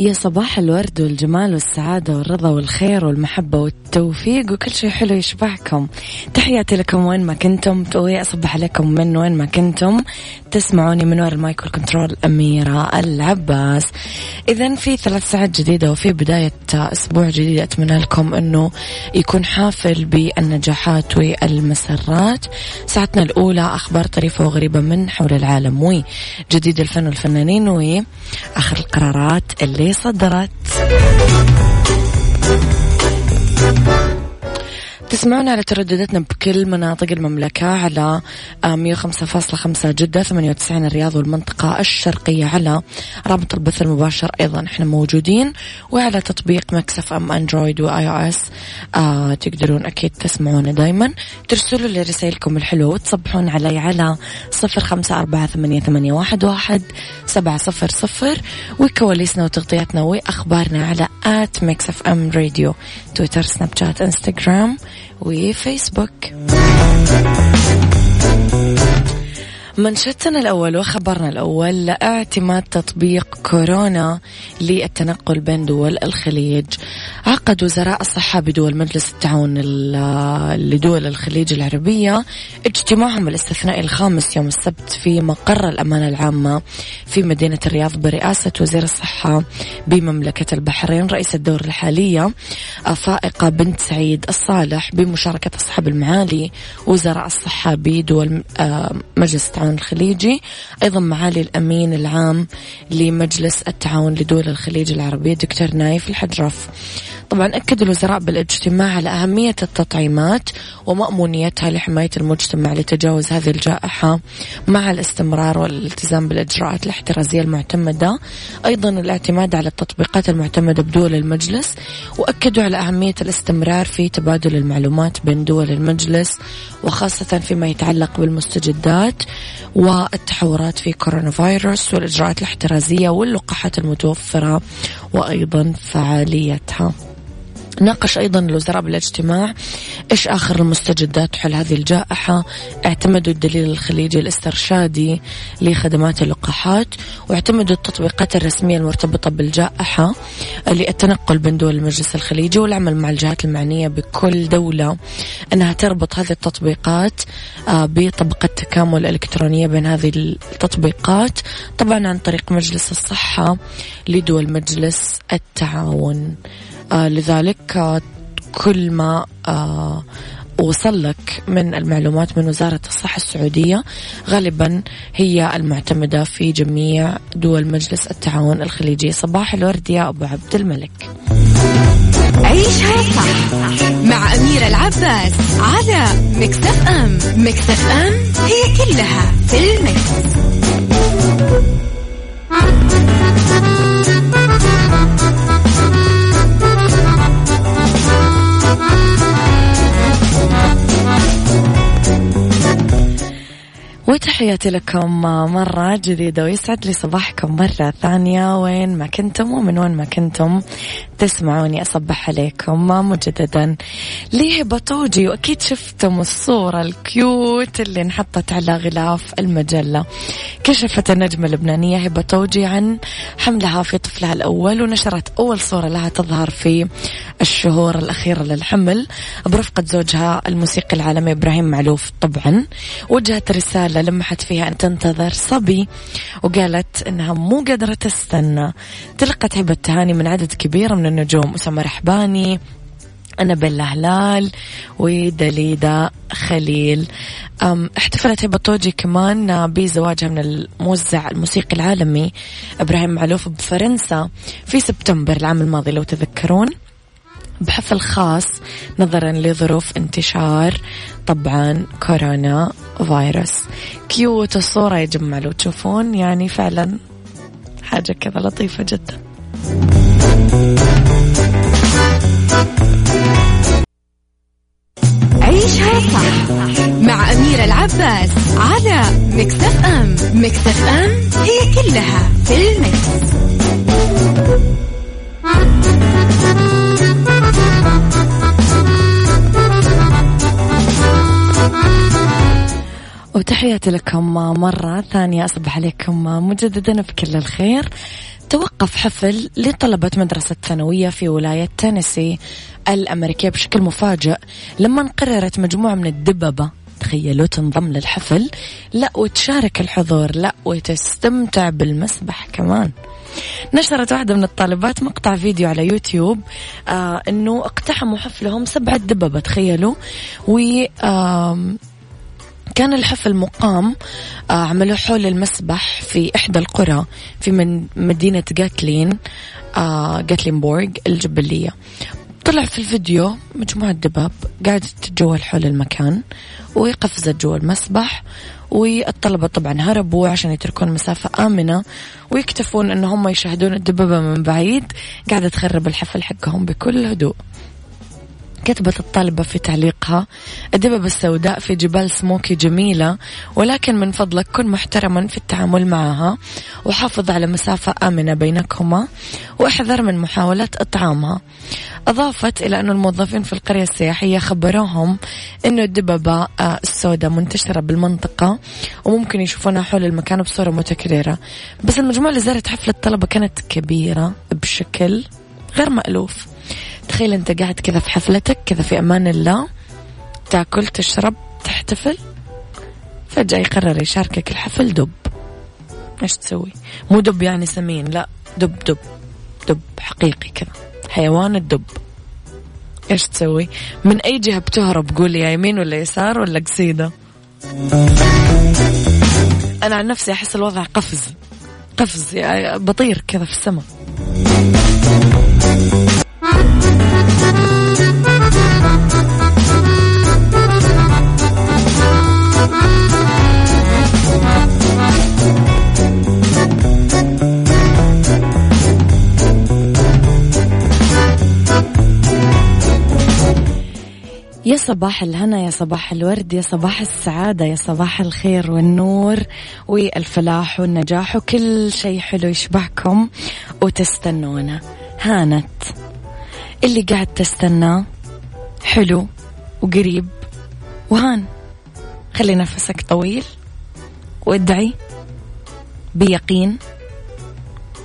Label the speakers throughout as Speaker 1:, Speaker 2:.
Speaker 1: يا صباح الورد والجمال والسعادة والرضا والخير والمحبة والتوفيق وكل شيء حلو يشبعكم تحياتي لكم وين ما كنتم. أصبح عليكم من وين ما كنتم. تسمعوني من وراء المايك والكنترول أميرة العباس. إذا في ثلاث ساعات جديدة وفي بداية أسبوع جديد أتمنى لكم أنه يكون حافل بالنجاحات والمسرات. ساعتنا الأولى أخبار طريفة وغريبة من حول العالم وجديد الفن والفنانين وآخر القرارات اللي صدرت. تسمعونا على تردداتنا بكل مناطق المملكة على 105.5 جدة 98 الرياض والمنطقة الشرقية على رابط البث المباشر أيضا. إحنا موجودين وعلى تطبيق Mix FM أندرويد و iOS. آه تقدرون أكيد تسمعونا دايما. ترسلوا لي رسائلكم الحلوة وتصبحون علي على صفر خمسة أربعة ثمانية, ثمانية واحد, واحد سبعة صفر صفر. وكواليسنا وتغطياتنا وأخبارنا على at Mix FM Radio تويتر سناب شات إنستغرام. وفيسبوك منشدتنا الأول وخبرنا الأول اعتماد تطبيق كورونا للتنقل بين دول الخليج. عقد وزراء الصحة بدول مجلس التعاون لدول الخليج العربية اجتماعهم الاستثنائي الخامس يوم السبت في مقر الأمانة العامة في مدينة الرياض برئاسة وزير الصحة بمملكة البحرين رئيس الدور الحالية فائقة بنت سعيد الصالح بمشاركة أصحاب المعالي وزراء الصحة بدول آه، مجلس التعاون التعاون الخليجي أيضا معالي الأمين العام لمجلس التعاون لدول الخليج العربية دكتور نايف الحجرف. طبعا أكد الوزراء بالاجتماع على أهمية التطعيمات ومأمونيتها لحماية المجتمع لتجاوز هذه الجائحة مع الاستمرار والالتزام بالإجراءات الاحترازية المعتمدة. أيضا الاعتماد على التطبيقات المعتمدة بدول المجلس وأكدوا على أهمية الاستمرار في تبادل المعلومات بين دول المجلس وخاصة فيما يتعلق بالمستجدات والتحورات في كورونا فيروس والإجراءات الاحترازية واللقاحات المتوفرة وأيضا فعاليتها. ناقش أيضا الوزراء بالاجتماع إيش آخر المستجدات حول هذه الجائحة؟ اعتمدوا الدليل الخليجي الاسترشادي لخدمات اللقاحات واعتمدوا التطبيقات الرسمية المرتبطة بالجائحة للتنقل بين دول المجلس الخليجي والعمل مع الجهات المعنية بكل دولة أنها تربط هذه التطبيقات آه، بطبقة تكامل إلكترونية بين هذه التطبيقات طبعا عن طريق مجلس الصحة لدول مجلس التعاون. لذلك آه كل ما آه وصل لك من المعلومات من وزارة الصحة السعودية غالبا هي المعتمدة في جميع دول مجلس التعاون الخليجي. صباح الورد يا أبو عبد الملك.
Speaker 2: عيشها صح مع أميرة العباس على مكتف أم. مكتف أم هي كلها في المكس.
Speaker 1: وتحياتي لكم مرة جديدة ويسعد لي صباحكم مرة ثانية. وين ما كنتم ومن وين ما كنتم. تسمعوني أصبح عليكم مجددا. ليه بطوجي؟ وأكيد شفتم الصورة الكيوت اللي انحطت على غلاف المجلة. كشفت النجمة اللبنانية هبة طوجي عن حملها في طفلها الأول ونشرت أول صورة لها تظهر في الشهور الأخيرة للحمل برفقة زوجها الموسيقي العالمي إبراهيم معلوف. طبعا وجهت رسالة لمحت فيها أن تنتظر صبي وقالت أنها مو قادرة تستنى. تلقت هبة تهاني من عدد كبير من النجوم. أسامة رحباني أنا هلال ودليدا خليل. احتفلت هبة طوجي كمان بزواجها من الموزع الموسيقي العالمي إبراهيم معلوف بفرنسا في سبتمبر العام الماضي لو تذكرون. بحفل خاص نظرا لظروف انتشار طبعا كورونا فيروس. كيوت الصورة يا جماعة لو تشوفون يعني فعلا حاجة كذا لطيفة جدا.
Speaker 2: عيشها صح مع أميرة العباس على مكتف أم مكتف أم هي كلها في المكس.
Speaker 1: وتحياتي لكم مرة ثانية أصبح عليكم مجددا بكل الخير توقف حفل لطلبة مدرسة ثانوية في ولاية تينيسي الأمريكية بشكل مفاجئ لما قررت مجموعة من الدببة. تخيلوا تنضم للحفل. لا وتشارك الحضور لا وتستمتع بالمسبح كمان. نشرت واحدة من الطالبات مقطع فيديو على يوتيوب آه إنه اقتحموا حفلهم سبعة دببة تخيلوا. و آه كان الحفل مقام آه، عملوه حول المسبح في إحدى القرى في من مدينة جاتلين آه، جاتلينبورغ الجبلية. طلع في الفيديو مجموعة دباب قاعدة تتجول حول المكان وقفزت جوا المسبح والطلبة طبعا هربوا عشان يتركون مسافة آمنة ويكتفون أن هم يشاهدون الدبابة من بعيد قاعدة تخرب الحفل حقهم بكل هدوء. كتبت الطالبة في تعليقها الدببة السوداء في جبال سموكي جميلة ولكن من فضلك كن محترما في التعامل معها وحافظ على مسافة آمنة بينكما واحذر من محاولة إطعامها. أضافت إلى أن الموظفين في القرية السياحية خبروهم أنه الدببة آه، السوداء منتشرة بالمنطقة وممكن يشوفونها حول المكان بصورة متكررة. بس المجموعة اللي زارت حفلة الطلبة كانت كبيرة بشكل غير مألوف. تخيل انت قاعد كذا في حفلتك كذا في أمان الله تاكل تشرب تحتفل فجأة يقرر يشاركك الحفل دب. إيش تسوي؟ مو دب يعني سمين لا دب دب دب حقيقي كذا. حيوان الدب. إيش تسوي؟ من أي جهة بتهرب؟ قول يا يمين ولا يسار ولا قصيدة؟ أنا عن نفسي أحس الوضع قفز. قفز يعني بطير كذا في السماء. يا صباح الهنا يا صباح الورد يا صباح السعادة يا صباح الخير والنور والفلاح والنجاح وكل شيء حلو يشبهكم وتستنونا. هانت اللي قاعد تستناه حلو وقريب. وهان خلي نفسك طويل وادعي بيقين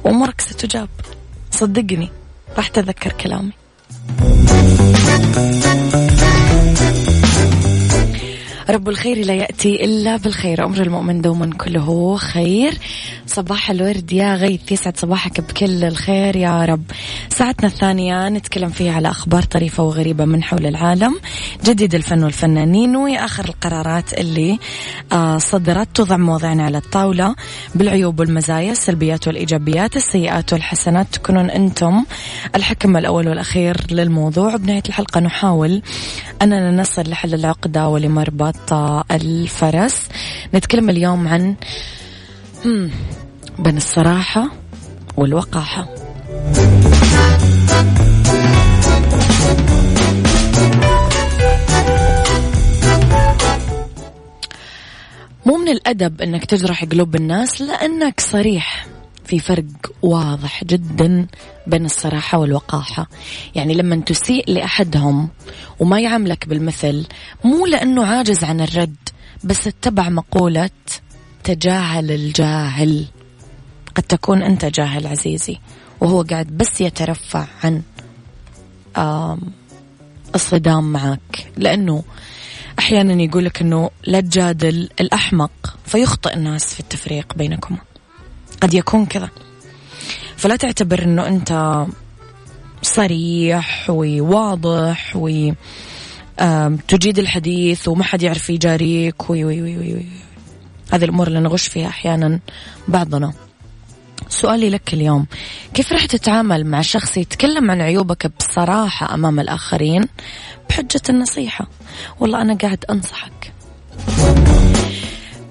Speaker 1: وأمورك ستجاب. صدقني راح تذكر كلامي. رب الخير لا يأتي إلا بالخير. أمر المؤمن دوما كله خير. صباح الورد يا غيث يسعد صباحك بكل الخير يا رب. ساعتنا الثانية نتكلم فيها على أخبار طريفة وغريبة من حول العالم. جديد الفن والفنانين وآخر القرارات اللي آه، صدرت توضع مواضيعنا على الطاولة. بالعيوب والمزايا السلبيات والإيجابيات السيئات والحسنات تكونون أنتم الحكم الأول والأخير للموضوع. بنهاية الحلقة نحاول أننا نصل لحل العقدة ولمربط الفرس. نتكلم اليوم عن بين الصراحة والوقاحة. مو من الأدب أنك تجرح قلوب الناس لأنك صريح. في فرق واضح جدا بين الصراحة والوقاحة. يعني لما تسيء لأحدهم وما يعاملك بالمثل مو لأنه عاجز عن الرد بس اتبع مقولة تجاهل الجاهل. قد تكون أنت جاهل عزيزي وهو قاعد بس يترفع عن الصدام معك. لأنه أحيانا يقولك أنه لا تجادل الأحمق فيخطئ الناس في التفريق بينكم. قد يكون كذا. فلا تعتبر أنه أنت صريح وواضح و تجيد الحديث وما حد يعرف يجاريك وي وي وي وي. هذه الأمور اللي نغش فيها أحيانا بعضنا. سؤالي لك اليوم كيف راح تتعامل مع شخص يتكلم عن عيوبك بصراحة أمام الآخرين بحجة النصيحة؟ والله أنا قاعد أنصحك.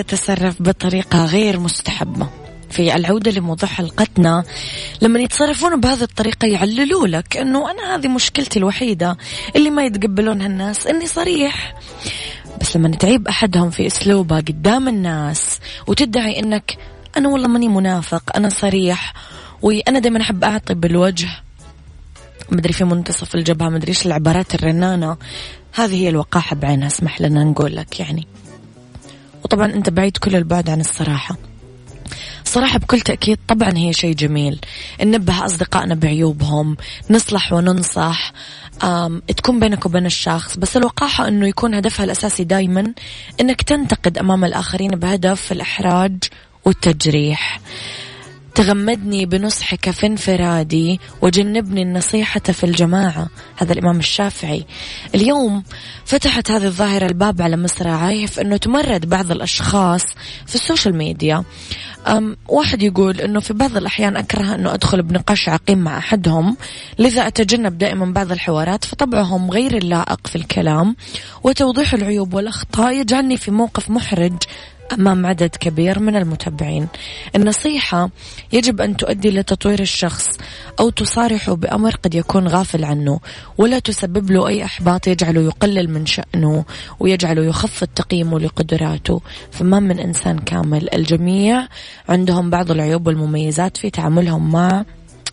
Speaker 1: يتصرف بطريقة غير مستحبة. في العودة لموضوع حلقتنا لما يتصرفون بهذه الطريقة يعللوا لك أنه أنا هذه مشكلتي الوحيدة اللي ما يتقبلونها الناس أني صريح. بس لما تعيب أحدهم في أسلوبه قدام الناس وتدعي أنك أنا والله ماني منافق أنا صريح وأنا دائما أحب أعطي بالوجه. مدري في منتصف الجبهة مدري إيش العبارات الرنانة. هذه هي الوقاحة بعينها اسمح لنا نقول لك يعني. وطبعا أنت بعيد كل البعد عن الصراحة. صراحة بكل تأكيد طبعا هي شيء جميل. ننبه أصدقائنا بعيوبهم نصلح وننصح تكون بينك وبين الشخص. بس الوقاحة أنه يكون هدفها الأساسي دايما أنك تنتقد أمام الآخرين بهدف الإحراج والتجريح. تعمدني بنصحك في انفرادي وجنبني النصيحة في الجماعة. هذا الإمام الشافعي. اليوم فتحت هذه الظاهرة الباب على مصراعيه في أنه تمرد بعض الأشخاص في ال social media. أم واحد يقول أنه في بعض الأحيان أكره أنه أدخل بنقاش عقيم مع أحدهم. لذا أتجنب دائما بعض الحوارات فطبعهم غير اللائق في الكلام وتوضيح العيوب والأخطاء يجعلني في موقف محرج أمام عدد كبير من المتابعين النصيحة يجب أن تؤدي لتطوير الشخص أو تصارحه بأمر قد يكون غافل عنه ولا تسبب له أي إحباط يجعله يقلل من شأنه ويجعله يخفض تقييمه لقدراته. فما من إنسان كامل الجميع عندهم بعض العيوب والمميزات في تعاملهم مع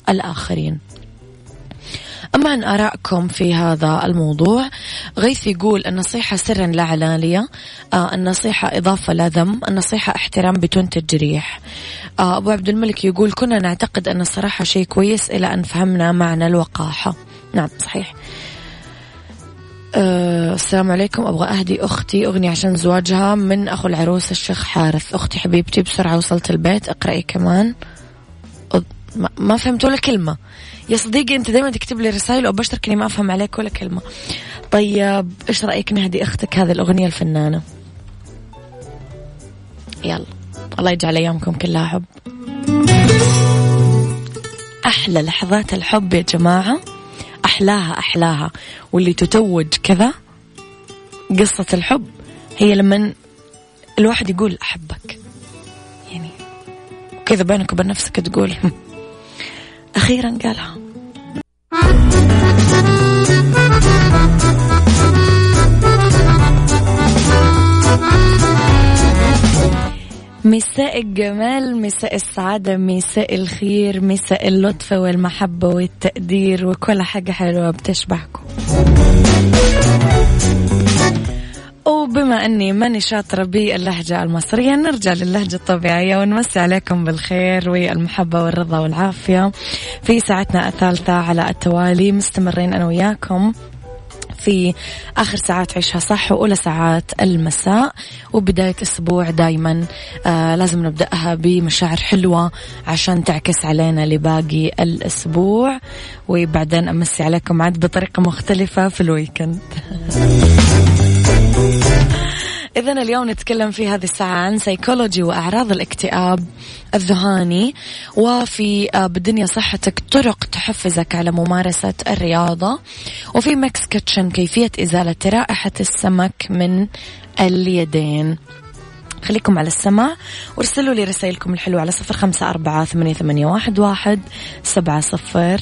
Speaker 1: الآخرين. أما عن آرائكم في هذا الموضوع غيث يقول النصيحة سرا لا علانية آه النصيحة إضافة لا ذم النصيحة احترام بدون تجريح. آه أبو عبد الملك يقول كنا نعتقد أن الصراحة شيء كويس إلى أن فهمنا معنى الوقاحة. نعم صحيح. أه السلام عليكم. أبغى أهدي أختي أغنية عشان زواجها من أخو العروس الشيخ حارث. أختي حبيبتي بسرعة وصلت البيت أقرأي كمان. ما فهمت ولا كلمة. يا صديقي أنت دائما تكتب لي رسائل وبشترك إني ما أفهم عليك ولا كلمة. طيب إيش رأيك نهدي أختك هذه الأغنية الفنانة؟ يلا الله يجعل أيامكم كلها حب. أحلى لحظات الحب يا جماعة. أحلاها أحلاها. واللي تتوج كذا قصة الحب هي لما الواحد يقول أحبك. يعني كذا بينك وبين نفسك تقول أخيرا قالها. مساء الجمال مساء السعادة مساء الخير مساء اللطف والمحبة والتقدير وكل حاجة حلوة بتشبهكم وبما أني ماني شاطرة باللهجة المصرية نرجع للهجة الطبيعية ونمسي عليكم بالخير والمحبة والرضا والعافية في ساعتنا الثالثة على التوالي. مستمرين أنا وياكم في آخر ساعات عيشها صح وأولى ساعات المساء. وبداية أسبوع دايما آه لازم نبدأها بمشاعر حلوة عشان تعكس علينا لباقي الأسبوع. وبعدين أمسي عليكم عاد بطريقة مختلفة في الويكند. إذا اليوم نتكلم في هذه الساعة عن سايكولوجي وأعراض الاكتئاب الذهاني وفي آه، بالدنيا صحتك طرق تحفزك على ممارسة الرياضة وفي ميكس كيتشن كيفية إزالة رائحة السمك من اليدين. خليكم على السماع وارسلوا لي رسائلكم الحلوة على صفر خمسة أربعة ثمانية, واحد سبعة صفر.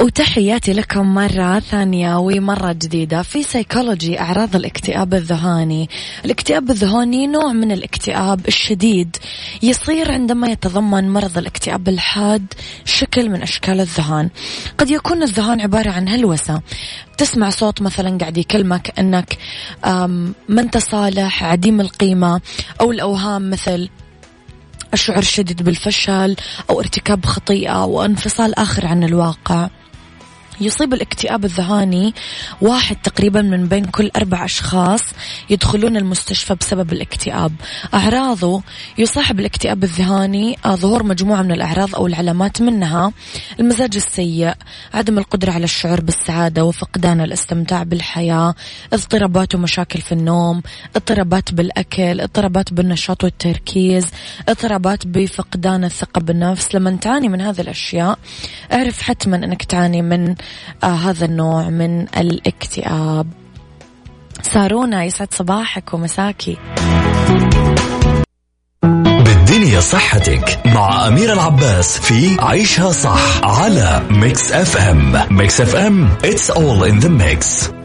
Speaker 1: وتحياتي لكم مرة ثانية ومرة جديدة في سيكولوجي أعراض الاكتئاب الذهاني. الاكتئاب الذهاني نوع من الاكتئاب الشديد. يصير عندما يتضمن مرض الاكتئاب الحاد شكل من أشكال الذهان. قد يكون الذهان عبارة عن هلوسة. تسمع صوت مثلا قاعد يكلمك أنك ما أنت صالح عديم القيمة أو الأوهام مثل الشعور الشديد بالفشل أو ارتكاب خطيئة وانفصال آخر عن الواقع. يصيب الاكتئاب الذهاني واحد تقريبا من بين كل أربع أشخاص يدخلون المستشفى بسبب الاكتئاب. أعراضه يصاحب الاكتئاب الذهاني آه، ظهور مجموعة من الأعراض أو العلامات منها المزاج السيء عدم القدرة على الشعور بالسعادة وفقدان الاستمتاع بالحياة اضطرابات ومشاكل في النوم اضطرابات بالأكل اضطرابات بالنشاط والتركيز اضطرابات بفقدان الثقة بالنفس. لما تعاني من هذه الأشياء اعرف حتما أنك تعاني من آه هذا النوع من الاكتئاب. سارونا يسعد صباحك ومساكي
Speaker 3: بالدنيا صحتك مع أمير العباس في عيشها صح على ميكس اف ام ميكس اف ام it's all in the mix.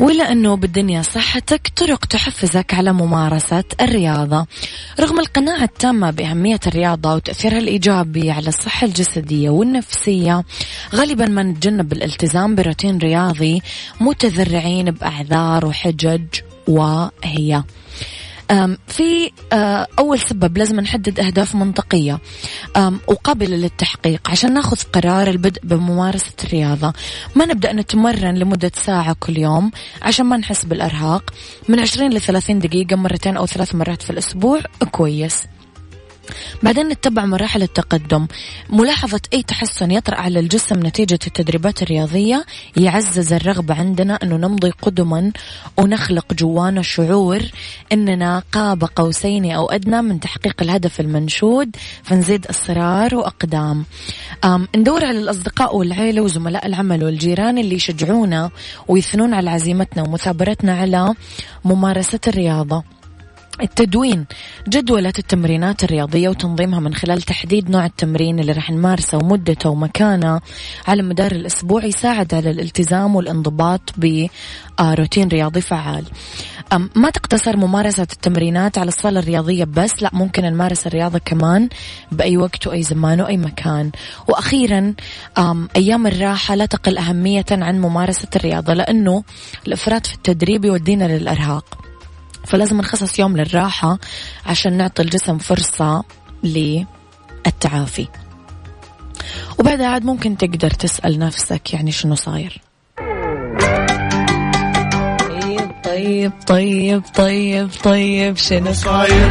Speaker 1: ولأنه بالدنيا صحتك طرق تحفزك على ممارسة الرياضة. رغم القناعة التامة بأهمية الرياضة وتأثيرها الإيجابي على الصحة الجسدية والنفسية غالبا ما نتجنب الالتزام بروتين رياضي متذرعين بأعذار وحجج وهي في أول سبب لازم نحدد أهداف منطقية وقابلة للتحقيق عشان ناخذ قرار البدء بممارسة الرياضة. ما نبدأ نتمرن لمدة ساعة كل يوم عشان ما نحس بالإرهاق. من 20 ل 30 دقيقة مرتين أو ثلاث مرات في الأسبوع كويس. بعدين نتبع مراحل التقدم. ملاحظة أي تحسن يطرأ على الجسم نتيجة التدريبات الرياضية؟ يعزز الرغبة عندنا أنه نمضي قدما ونخلق جوانا شعور أننا قاب قوسين أو أدنى من تحقيق الهدف المنشود فنزيد إصرار وأقدام. ندور على الأصدقاء والعيلة وزملاء العمل والجيران اللي يشجعونا ويثنون على عزيمتنا ومثابرتنا على ممارسة الرياضة. التدوين. جدولة التمرينات الرياضية وتنظيمها من خلال تحديد نوع التمرين اللي راح نمارسه ومدته ومكانه على مدار الأسبوع يساعد على الالتزام والانضباط بروتين رياضي فعال. ما تقتصر ممارسة التمرينات على الصالة الرياضية بس لا ممكن نمارس الرياضة كمان بأي وقت وأي زمان وأي مكان. وأخيرا أيام الراحة لا تقل أهمية عن ممارسة الرياضة لأنه الإفراط في التدريب يودينا للإرهاق. فلازم نخصص يوم للراحة عشان نعطي الجسم فرصة للتعافي. وبعدها عاد ممكن تقدر تسأل نفسك يعني شنو صاير. طيب طيب طيب طيب طيب شنو صاير؟